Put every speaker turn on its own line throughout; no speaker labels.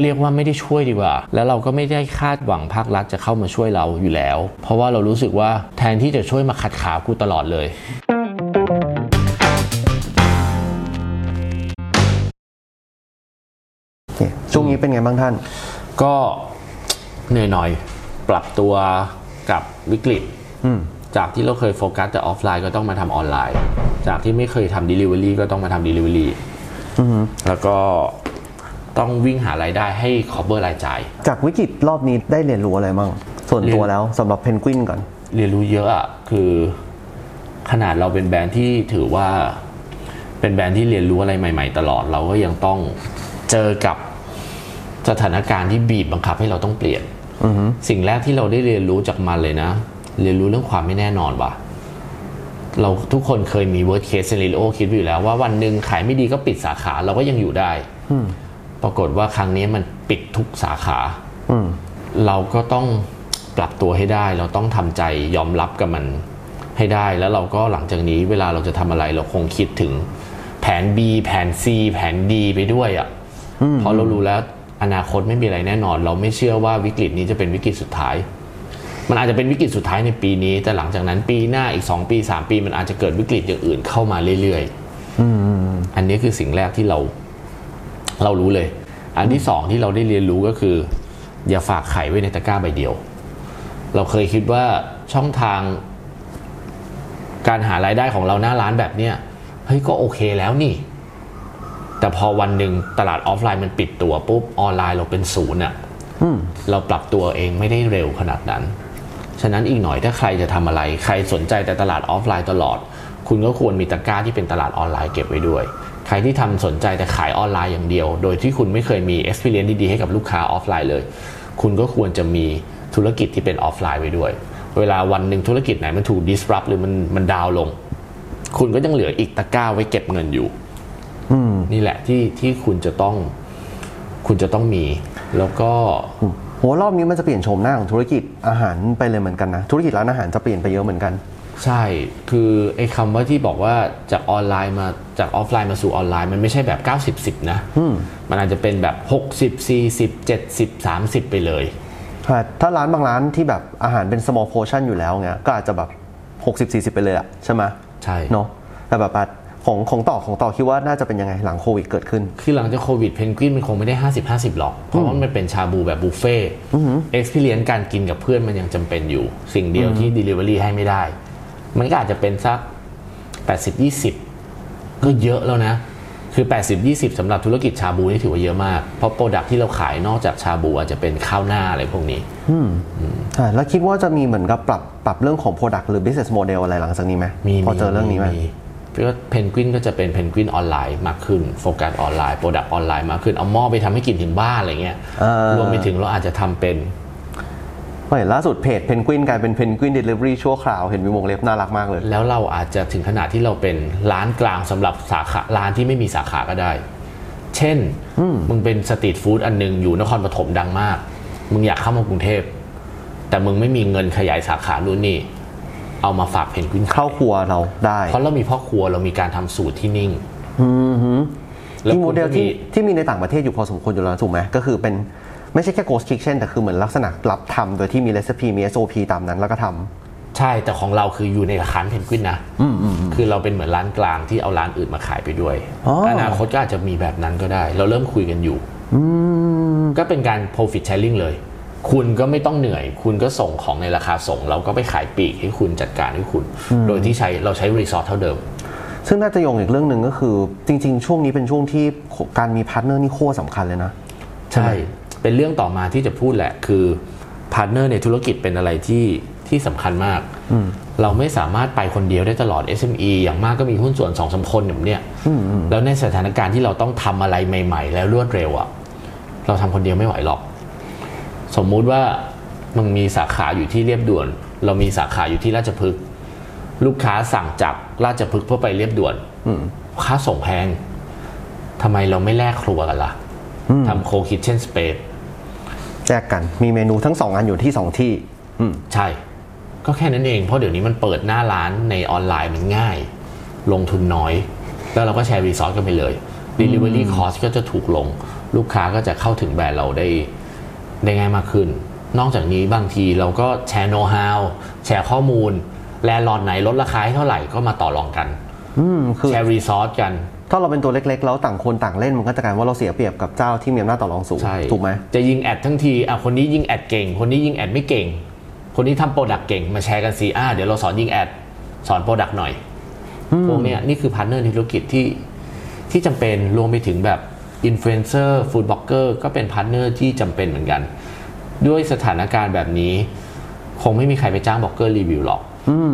เรียกว่าไม่ได้ช่วยดีกว่า แล้วเราก็ไม่ได้คาดหวังภาครัฐจะเข้ามาช่วยเราอยู่แล้ว เพราะว่าเรารู้สึกว่าแทนที่จะช่วยมาขัดขากูตลอดเลย
โอเคช่วงนี้เป็นไงบ้างท่าน
ก็เหนื่อยหน่อย ปรับตัวกับวิกฤต
อืม
จากที่เราเคยโฟกัสแต่ออฟไลน์ก็ต้องมาทำออนไลน์ จากที่ไม่เคยทำ Delivery ก็ต้องมาทำ Delivery
อือหือ
แล้วก็ ต้องวิ่งหารายได้ให้ cover รายจ่าย
จากวิกฤตรอบนี้ได้เรียนรู้อะไรบ้างส่วนตัว
เรียน
แล้วสำหรับเพนกวินก่อน
เรียนรู้เยอะอะคือขนาดเราเป็นแบรนด์ที่ถือว่าเป็นแบรนด์ที่เรียนรู้อะไรใหม่ ๆ ตลอด เราก็ยังต้องเจอกับสถานการณ์ที่บีบบังคับให้เราต้องเปลี่ยน
อือหือ
สิ่งแรกที่เราได้เรียนรู้จากมันเลยนะ เรียนรู้เรื่องความไม่แน่นอนว่ะเราทุกคนเคยมี worst case scenario คิดไว้อยู่แล้วว่าวันหนึ่งขายไม่ดีก็ปิดสาขาเราก็ยังอยู่ได้
อืม
ปรากฏว่าครั้งนี้มันปิดทุกสาขา
อืม
เราก็ต้องปรับตัวให้ได้ เราต้องทำใจยอมรับกับมันให้ได้ แล้วเราก็หลังจากนี้เวลาเราจะทำอะไรเราคงคิดถึงแผน B แผน C แผน D ไปด้วยอะ่ะเพราะเรารู้แล้วอนาคตไม่มีอะไรแน่นอน เราไม่เชื่อว่าวิกฤตนี้จะเป็นวิกฤตสุดท้าย มันอาจจะเป็นวิกฤตสุดท้ายในปีนี้ แต่หลังจากนั้นปีหน้าอีก 2 ปี 3 ปี มันอาจจะเกิดวิกฤตอย่างอื่นเข้ามาเรื่อยๆ
อืมอืมอืม
อันนี้คือสิ่งแรกที่เรา เรารู้เลย อันที่สองที่เราได้เรียนรู้ก็คือ อย่าฝากไข่ไว้ในตะกร้าใบเดียว เราเคยคิดว่าช่องทาง การหารายได้ของเราหน้าร้านแบบเนี้ยเฮ้ยก็โอเคแล้วนี่ แต่พอวันหนึ่งตลาดออฟไลน์มันปิดตัวปุ๊บออนไลน์เราเป็นศูนย์อะ
อืม
เราปรับตัวเองไม่ได้เร็วขนาดนั้น ฉะนั้นอีกหน่อยถ้าใครจะทำอะไร ใครสนใจแต่ตลาดออฟไลน์ตลอด คุณก็ควรมีตะกร้าที่เป็นตลาดออนไลน์เก็บไว้ด้วยใค รที่ทำสนใจแต่ขายออนไลน์อย่างเดียว โดยที่คุณไม่เคยมี experience ดีๆให้กับลูกค้าออฟไลน์เลย คุณก็ควรจะมีธุรกิจที่เป็นออฟไลน์ไว้ด้วย เวลาวันหนึ่งธุรกิจไหนมันถูก disrupt หรือมันมัน down ลง คุณก็ยังเหลืออีกตะกร้าไว้เก็บเงินอยู่
อืม
นี่แหละที่ที่คุณจะต้องคุณจะต้องมี แล้วก็
โหรอบนี้มันจะเปลี่ยนโฉมหน้าของธุรกิจอาหารไปเลยเหมือนกันนะ ธุรกิจร้านอาหารจะเปลี่ยนไปเยอะเหมือนกัน
ใช่ คือไอ้คำว่าที่บอกว่าจากออนไลน์มาจากออฟไลน์มาสู่ออนไลน์มันไม่ใช่แบบ 90 10 นะ
อืม
มันอาจจะเป็นแบบ 60 40 70 30 ไปเลย
ใช่ถ้าร้านบางร้านที่แบบอาหารเป็น small portion อยู่แล้วเงี้ยก็อาจจะแบบ 60 40 ไปเลยอะใช่ไหม
ใช่
เนาะแต่แบบว่าของของต่อของต่อคิดว่าน่าจะเป็นยังไงหลังโควิดเกิดขึ้น
คือหลังจากโควิดเพนกวินมันคงไม่ได้ 50 50 หรอก เพราะว่ามันเป็นชาบูแบบบุฟเฟ่เอ็กซ์เพรียนการกินกับเพื่อนมันยังจำเป็นอยู่ สิ่งเดียวที่ Delivery ให้ไม่ได้ มันก็อาจจะเป็นสัก 80 20 ก็เยอะแล้วนะ คือ 80 20สำหรับธุรกิจชาบูนี่ถือว่าเยอะมาก เพราะโปรดักที่เราขายนอกจากชาบูอาจจะเป็นข้าวหน้าอะไรพวกนี้
ใช่แล้วคิดว่าจะมีเหมือนกับปรับปรับเรื่องของ Product หรือ Business Model อะไรหลังจากนี้ไหม
มี
พอเจอเรื่องนี้ไหม
เพราะว่าเพนกวินก็จะเป็น Penguin online มากขึ้นโฟกัส online product online มากขึ้น เอาหม้อไปทำให้กินถึงบ้านอะไรเงี้ย
เออ
รวมไปถึงเราอาจจะทำเป็น
เห็นล่าสุดเพจเพนกวินกลายเป็น Penguin delivery ชั่วคราวเห็นมีวงเล็บน่ารักมากเลย
แล้วเราอาจจะถึงขนาดที่เราเป็นร้านกลางสำหรับสาขาร้านที่ไม่มีสาขาก็ได้ เช่นมึงเป็นสตรีทฟู้ดอันหนึงอยู่นครปฐมดังมาก มึงอยากเข้ามากรุงเทพ แต่มึงไม่มีเงินขยายสาขานู่นนี่เอามาฝากเพนกวิน
เข้าครัวเราได้
เพราะเรามีพ่อครัวเรามีการทำสูตรที่นิ่ง
อือหือ
แล้ว
ที่โม
คุณ
เดล
ก็
ที่
มี
ที่มีในต่างประเทศอยู่พอสมควรอยู่แล้วถูกไหมก็คือเป็น ไม่ใช่แค่ Ghost Kitchen แต่คือเหมือนลักษณะรับทำโดยที่มี recipe มี SOP ตามนั้นแล้วก็ทำ
ใช่ แต่ของเราคืออยู่ในร้านเพนกวินนะคือเราเป็นเหมือนร้านกลางที่เอาร้านอื่นมาขายไปด้วย
อ๋ออ
อนาคตก็อาจจะมีแบบนั้นก็ได้ เราเริ่มคุยกันอยู่ก็เป็นการ profit sharing เลย คุณก็ไม่ต้องเหนื่อย คุณก็ส่งของในราคาส่ง เราก็ไปขายปลีกให้คุณจัดการให้คุณ โดยที่ใช้เราใช้ resource เท่าเดิม
ซึ่งน่าจะโยงอีกเรื่องหนึ่งก็คือ จริง ๆ ช่วงนี้เป็นช่วงที่การมี partner นี่โคตรสำคัญเลยนะ
ใช่ เป็นเรื่องต่อมาที่จะพูดแหละ คือ partner ในธุรกิจเป็นอะไรที่ที่สำคัญมาก เราไม่สามารถไปคนเดียวได้ตลอด SME อย่างมากก็มีหุ้นส่วนสองสามคนแบบเนี้ยแล้วในสถานการณ์ที่เราต้องทำอะไรใหม่ ๆ แล้วรวดเร็วอะเราทำคนเดียวไม่ไหวหรอก สมมุติว่ามันมีสาขาอยู่ที่เรียบด่วน เรามีสาขาอยู่ที่ราชพฤกษ์ลูกค้าสั่งจากราชพฤกษ์เพื่อไปเรียบด่วนค่าส่งแพงทำไมเราไม่แลกครัวกันล่ะทำโคคิ t เช่นสเปซ
แยกกันมีเมนูทั้งสองอันอยู่ที่สองที่อืม
ใช่ ก็แค่นั้นเองเพราะเดี๋ยวนี้มันเปิดหน้าร้านในออนไลน์มันง่าย ลงทุนน้อย แล้วเราก็แชร์ resource กันไปเลย Delivery Cost ก็จะถูกลง ลูกค้าก็จะเข้าถึงแบรนด์เราได้ได้ง่ายมากขึ้น นอกจากนี้บางทีเราก็แชร์โน้ตฮาวแชร์ข้อมูล landlord ไหนลดราคาให้เท่าไหร่ก็มาต่อรองกัน
อืมคือ
แชร์ resource กัน
ถ้าเราเป็นตัวเล็กๆ แล้วต่างคนต่างเล่นมันก็จะกลายว่าเราเสียเปรียบกับเจ้าที่มีอำนาจต่อรองสูง
ใช่
ถูกไหม
จะยิง ad ทั้งทีอะคนนี้ยิง ad เก่ง คนนี้ยิง ad ไม่เก่ง คนนี้ทำ product เก่งมาแชร์กันสิอ่าเดี๋ยวเราสอนยิง ad สอน product หน่อยพวกเนี้ยนี่คือ partner ในธุรกิจที่ที่จำเป็นรวมไปถึงแบบ influencer food blogger ก็เป็น partner ที่จำเป็นเหมือนกัน ด้วยสถานการณ์แบบนี้ คงไม่มีใครไปจ้างบล็อกเกอร์รีวิวหรอก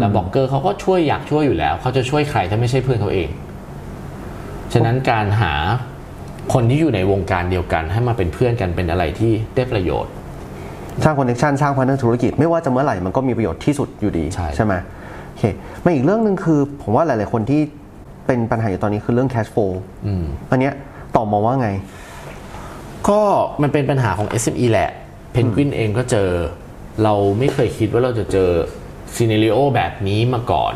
แล้วบล็อกเกอร์เขาก็ช่วยอยากช่วยอยู่แล้ว เขาจะช่วยใครถ้าไม่ใช่เพื่อนเขาเอง ฉะนั้นการหาคนที่อยู่ในวงการเดียวกัน ให้มาเป็นเพื่อนกันเป็นอะไรที่ได้ประโยชน์
สร้าง connection สร้าง partner ธุรกิจ ไม่ว่าจะเมื่อไหร่มันก็มีประโยชน์ที่สุดอยู่ดี
ใช่
ไหมโอเคมาอีกเรื่องหนึ่งคือ ผมว่าหลาย ๆ คนที่เป็นปัญหาอยู่ตอนนี้คือเรื่อง cash flow
อืม
อันเนี้ยต่อมองว่าไง
ก็มันเป็นปัญหาของ SME แหละ เพนกวินเองก็เจอ เราไม่เคยคิดว่าเราจะเจอซีเน r ริโอแบบนี้มาก่อน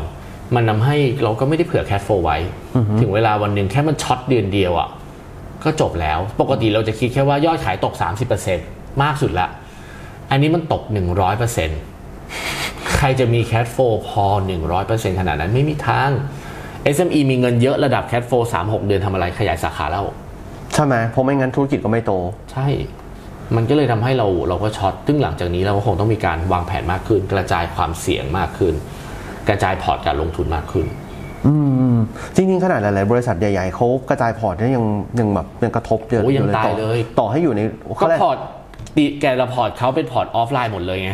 มันทำให้เราก็ไม่ได้เผื่อ cash flow ไว้ ถึงเวลาวันหนึ่งแค่มัน short เดือนเดียวอะ่ะก็จบแล้ว ปกติเราจะคิดแค่ว่ายอดขายตก 30%มากสุดละ อันนี้มันตก 100%ใครจะมี cash flow พอ 100%ขนาดนั้นไม่มีทาง SME มีเงินเยอะระดับ cash flow 3-6 เดือนทำอะไรขยายสาขาแล้ว
ใช่ไหมเพราะไม่งั้นธุรกิจก็ไม่โต
ใช่ มันก็เลยทำให้เราเราก็ short ซึ่งหลังจากนี้เราก็คงต้องมีการวางแผนมากขึ้น กระจายความเสี่ยงมากขึ้น กระจายพอร์ตการลงทุนมากขึ้น
อืมจริงๆขนาดหลายๆบริษัทใหญ่ๆเขากระจายพอร์ตเนี่ยยังยังแบบยังกระทบเยอะ
โอ้ยัง
อ
ตาย
ต่อ
เลย
ต่อให้อยู่ใน
ก็
เขาเรียก
พอร์ตตีแกละพอร์ตเขาเป็นพอร์ตออฟไลน์หมดเลยไง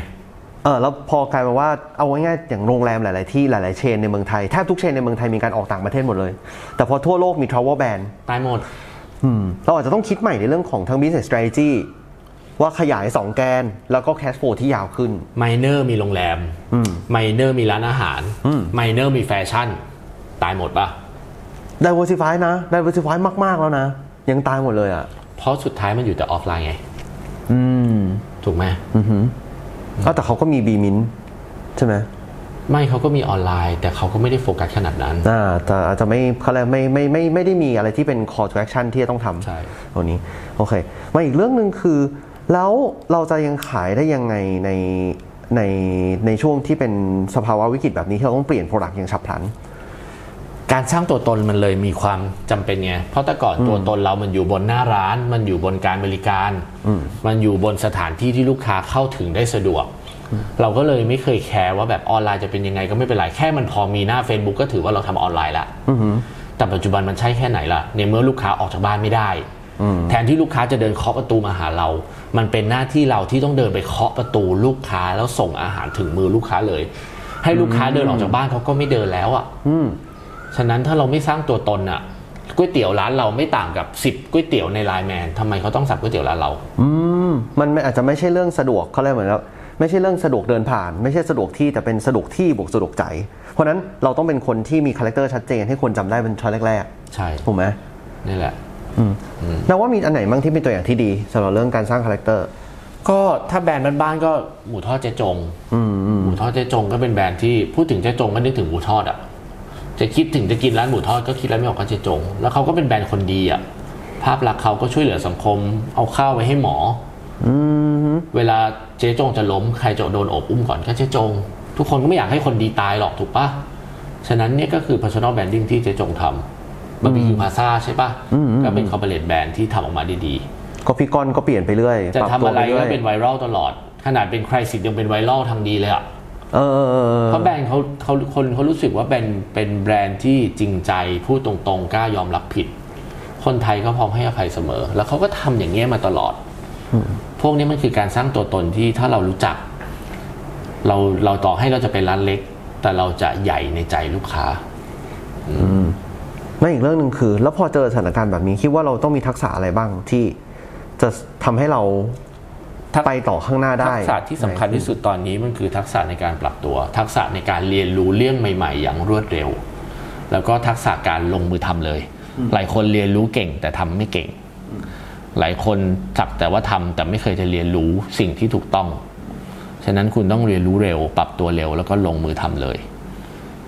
เออแล้วพอกลายมาว่าเอาง่ายๆอย่างโรงแรมหลาย ๆ ที่หลาย ๆ chain ในเมืองไทยแทบทุก chain ในเมืองไทยมีการออกต่างประเทศหมดเลย แต่พอทั่วโลกมี travel ban
ตายหมด
อืมเราอาจจะต้องคิดใหม่ในเรื่องของทั้ง business strategy ว่าขยาย 2 แกน แล้วก็ cash flow ที่ยาวขึ้น
ไมเนอร์มีโรงแรมไมเนอร์มีร้านอาหารไมเนอร์มีแฟชั่น ตายหมดปะ
diversify นะ diversify มาก ๆ แล้วนะ ยังตายหมดเลยอะ
เพราะสุดท้ายมันอยู่แต่ออฟไลน์ไง
อืม
ถูกไหม
ก็แต่เขาก็มี b m i n ใช่ไหม
ไม่เขาก็มีออนไลน์ แต่เขาก็ไม่ได้โฟกัสขนาดนั้น
อ่าแต่อาจจะไม่เขาเรียกไม่ไม่ไม่ไม่ได้มีอะไรที่เป็น call to action ที่จะต้องทำ
ใช่
ตัวนี้ โอเคมาอีกเรื่องหนึ่งคือ แล้วเราจะยังขายได้ยังไงในในในช่วงที่เป็นสภาวะวิกฤตแบบนี้ที่เราต้องเปลี่ยน product อย่างฉับพลัน
การสร้างตัวตนมันเลยมีความจำเป็นไง เพราะแต่ก่อนตัวตนเรามันอยู่บนหน้าร้าน มันอยู่บนการบริการ มันอยู่บนสถานที่ที่ลูกค้าเข้าถึงได้สะดวก เราก็เลยไม่เคยแคร์ว่าแบบออนไลน์จะเป็นยังไงก็ไม่เป็นไร แค่มันพอมีหน้า Facebook ก็ถือว่าเราทำออนไลน์ละแต่ปัจจุบันมันใช่แค่ไหนล่ะ ในเมื่อลูกค้าออกจากบ้านไม่ได้ แทนที่ลูกค้าจะเดินเคาะประตูมาหาเรา มันเป็นหน้าที่เราที่ต้องเดินไปเคาะประตูลูกค้าแล้วส่งอาหารถึงมือลูกค้าเลย ให้ลูกค้าเดินออกจากบ้านเขาก็ไม่เดินแล้วอะฉะนั้นถ้าเราไม่สร้างตัวตนอะก๋วยเตี๋ยวร้านเราไม่ต่างกับ10ก๋วยเตี๋ยวในไลน์แมนทำไมเขาต้องสั่งก๋วยเตี๋ยวร้านเรา
อืมมันไม่อาจจะไม่ใช่เรื่องสะดวกเขาเรียกเหมือนแล้วไม่ใช่เรื่องสะดวกเดินผ่าน ไม่ใช่สะดวกที่แต่เป็นสะดวกที่บวกสะดวกใจ เพราะฉะนั้นเราต้องเป็นคนที่มี character ชัดเจนให้คนจำได้เป็น choice แรก
ใช่
ๆถูกไหม
นี่แหละ
แปลว่ามีอันไหนบ้างที่เป็นตัวอย่างที่ดีสำหรับเรื่องการสร้าง character
ก็ถ้าแบรนด์บ้านๆก็หมูทอดเจ๊จงหมูทอดเจ๊จงก็เป็นแบรนด์ที่พูดถึงเจ๊จงก็นึกถึงหมูทอดอะจะคิดถึงจะกินร้านหมูทอดก็คิดอะไรไม่ออกก็เจ๊จง แล้วเขาก็เป็นแบรนด์คนดีอะภาพลักษณ์เขาก็ช่วยเหลือสังคม เอาข้าวไว้ให้หมออเวลาเจ๊จงจะล้มใครจะโดนโอบอุ้มก่อนก็เจ๊จง ทุกคนก็ไม่อยากให้คนดีตายหรอกถูกปะฉะนั้นเนี่ยก็คือ personal branding ที่เจ๊จงทำ บาร์บีคิวพาซาใช่ปะก็เป็น corporate brand ที่ทำออกมาได้ดี
ก็พี่ก้อนก็เปลี่ยนไปเรื่อย
จะ
ปรับ
ทำ
ตัว
อะไร
ไปเรื่
ก็
อย
เป็นไวรัลตลอด ขนาดเป็นใครสิทธิ์ยังเป็นไวรัลทางดีเลยอะ
เออเออเออเออ
เพราะแบรนด์เขาเขาคนเขารู้สึกว่าเป็นเป็นแบรนด์ที่จริงใจพูดตรงๆกล้ายอมรับผิด คนไทยก็พร้อมให้อภัยเสมอ แล้วเขาก็ทำอย่างเงี้ยมาตลอด พวกนี้มันคือการสร้างตัวตนที่ถ้าเรารู้จัก เราเราต่อให้เราจะเป็นร้านเล็ก แต่เราจะใหญ่ในใจลูกค้า
นั่นอีกเรื่องหนึ่งคือ แล้วพอเจอสถานการณ์แบบนี้คิดว่าเราต้องมีทักษะอะไรบ้างที่จะทำให้เรา
ทัก
ไปต่อข้างหน้าได้
ทักษะที่สำคัญที่สุดตอนนี้มันคือทักษะในการปรับตัว ทักษะในการเรียนรู้เรื่องใหม่ ๆ อย่างรวดเร็ว แล้วก็ทักษะการลงมือทำเลย หลายคนเรียนรู้เก่งแต่ทำไม่เก่ง หลายคนสักแต่ว่าทำแต่ไม่เคยจะเรียนรู้สิ่งที่ถูกต้อง ฉะนั้นคุณต้องเรียนรู้เร็ว ปรับตัวเร็วแล้วก็ลงมือทำเลย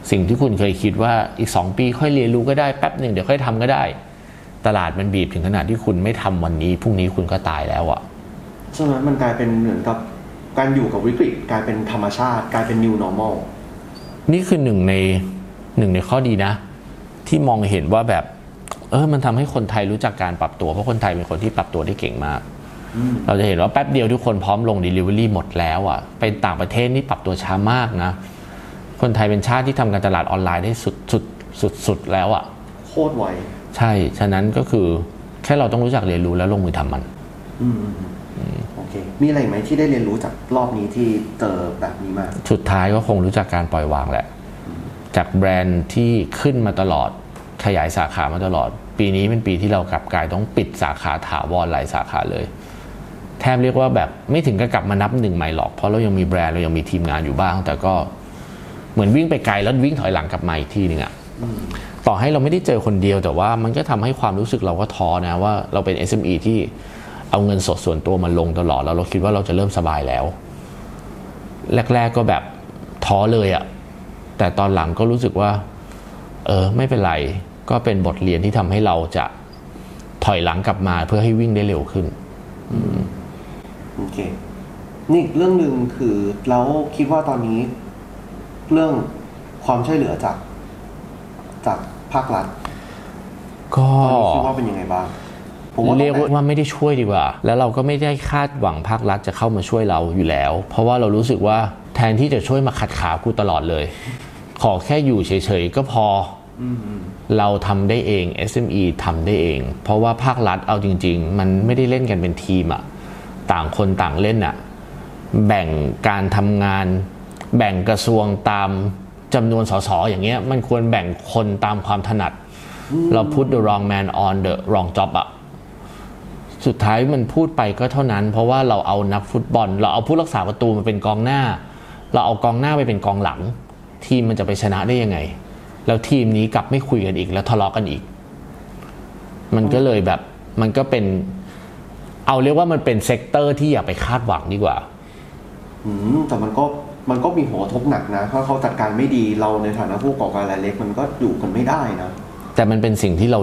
สิ่งที่คุณเคยคิดว่าอีกสองปีค่อยเรียนรู้ก็ได้แป๊บหนึ่งเดี๋ยวค่อยทำก็ได้ ตลาดมันบีบถึงขนาดที่คุณไม่ทำวันนี้พรุ่งนี้คุณก็ตายแล้วอะ
ใช่ไหมมันกลายเป็นเหมือนกับการอยู่กับวิกฤตกลายเป็นธรรมชาติ กลายเป็น new normal
นี่คือหนึ่งในหนึ่งในข้อดีนะ ที่มองเห็นว่าแบบเออมันทำให้คนไทยรู้จักการปรับตัว เพราะคนไทยเป็นคนที่ปรับตัวได้เก่งมาก เราจะเห็นว่าแป๊บเดียวทุกคนพร้อมลง Delivery หมดแล้วอะ่ะไปต่างประเทศนี่ปรับตัวช้ามากนะ คนไทยเป็นชาติที่ทำการตลาดออนไลน์ได้สุดสุดสุดสุดแล้วอะ่ะ
โคตรไว
ใช่ ฉะนั้นก็คือแค่เราต้องรู้จักเรียนรู้แล้วลงมือทำมัน
อืมอืมโอเค มีอะไรอีกไหมที่ได้เรียนรู้จากรอบนี้ที่เจอแบบนี้มา
สุดท้ายก็คงรู้จักการปล่อยวางแหละ จากแบรนด์ที่ขึ้นมาตลอด ขยายสาขามาตลอด ปีนี้เป็นปีที่เรากลับกลายต้องปิดสาขาถาวรหลายสาขาเลย แทบเรียกว่าแบบไม่ถึงกับกลับมานับหนึ่งใหม่หรอก เพราะเรายังมีแบรนด์เรายังมีทีมงานอยู่บ้าง แต่ก็ เหมือนวิ่งไปไกลแล้ววิ่งถอยหลังกลับมาอีกทีหนึ่งอะต่อให้เราไม่ได้เจอคนเดียวแต่ว่ามันก็ทำให้ความรู้สึกเราก็ท้อนะว่าเราเป็น SME ที่เอาเงินสดส่วนตัวมาลงตลอดแล้วเราคิดว่าเราจะเริ่มสบายแล้ว แรก ๆก็แบบท้อเลยอะแต่ตอนหลังก็รู้สึกว่า เออไม่เป็นไร ก็เป็นบทเรียนที่ทำให้เราจะถอยหลังกลับมาเพื่อให้วิ่งได้เร็วขึ้น
โอเค นี่อีกเรื่องหนึ่งคือแล้วคิดว่าตอนนี้ เรื่องความช่วยเหลือจาก จากภาครัฐ
ก็
ตอนนี้คิดว่าเป็นยังไงบ้างผมว่า
เรียก
ตั้งแต่
ว่าไม่ได้ช่วยดีกว่า แล้วเราก็ไม่ได้คาดหวังภาครัฐจะเข้ามาช่วยเราอยู่แล้ว เพราะว่าเรารู้สึกว่าแทนที่จะช่วยมาขัดขากูตลอดเลย ขอแค่อยู่เฉยๆก็พออเราทำได้เอง SME ทำได้เอง เพราะว่าภาครัฐเอาจริง ๆ มันไม่ได้เล่นกันเป็นทีมอะต่างคนต่างเล่นอะแบ่งการทำงาน แบ่งกระทรวงตามจำนวนสสอย่างเงี้ยมันควรแบ่งคนตามความถนัด เรา put the wrong man on the wrong job อะสุดท้ายมันพูดไปก็เท่านั้น เพราะว่าเราเอานักฟุตบอล เราเอาผู้รักษาประตูมาเป็นกองหน้า เราเอากองหน้าไปเป็นกองหลัง ทีมมันจะไปชนะได้ยังไง แล้วทีมนี้กลับไม่คุยกันอีกแล้วทะเลาะกันอีก มันก็เลยแบบมันก็เป็น เอาเรียกว่ามันเป็น sector ที่อย่าไปคาดหวังดีกว่า
อืมแต่มันก็ มันก็มีหัวทบหนักนะถ้าเขาจัดการไม่ดีเราในฐานะผู้ก่อการรายเล็กมันก็อยู่กันไม่ได้นะ
แต่มันเป็นสิ่งที่เรา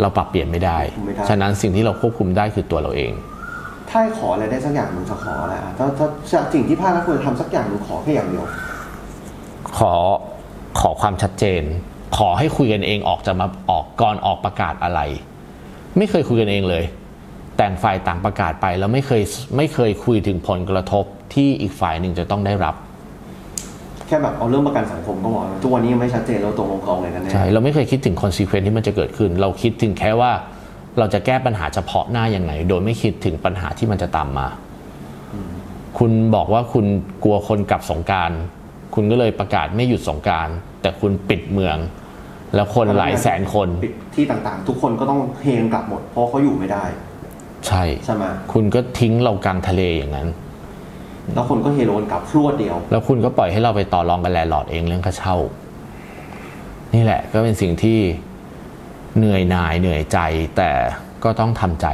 เราปรับเปลี่ยนไม่ได้
ไม่ได้
ฉะนั้นสิ่งที่เราควบคุมได้คือตัวเราเอง
ถ้าให้ขออะไรได้สักอย่างหนึ่งจะขออะไรอะถ้าถ้าจากสิ่งที่ภาครัฐควรจะทำสักอย่างหนึ่งขอแค่อย่างเดียว
ขอขอความชัดเจน ขอให้คุยกันเองออกจะมาออกก่อนออกประกาศอะไร ไม่เคยคุยกันเองเลย แต่งฝ่ายต่างประกาศไปแล้วไม่เคยไม่เคยคุยถึงผลกระทบที่อีกฝ่ายหนึ่งจะต้องได้รับ
แค่แบบเอาเรื่องประกันสังคมก็พอทุกวันนี้ยังไม่ชัดเจนเราตรงลงเขาเลยกันแน่
ใช่เราไม่เคยคิดถึงคอนซีเควนที่มันจะเกิดขึ้น เราคิดถึงแค่ว่าเราจะแก้ปัญหาเฉพาะหน้ายังไงโดยไม่คิดถึงปัญหาที่มันจะตามมา คุณบอกว่าคุณกลัวคนกลับสงกรารคุณก็เลยประกาศไม่หยุดสงกรารแต่คุณปิดเมือง แล้วคนหลายแสนคน
ปิดที่ต่างๆ ทุกคนก็ต้องเฮงกลับหมด เพราะเขาอยู่ไม่ได้
ใช่
ใช่ไหม
คุณก็ทิ้งเรากลางทะเลอย่างนั้น
แล้วคนก็เฮโรนกลับพรวดเดียว
แล้วคุณก็ปล่อยให้เราไปต่อรองกันแลนด์ลอร์ดเองเรื่องค่าเช่า นี่แหละก็เป็นสิ่งที่เหนื่อยหน่ายเหนื่อยใจแต่ก็ต้องทำใจ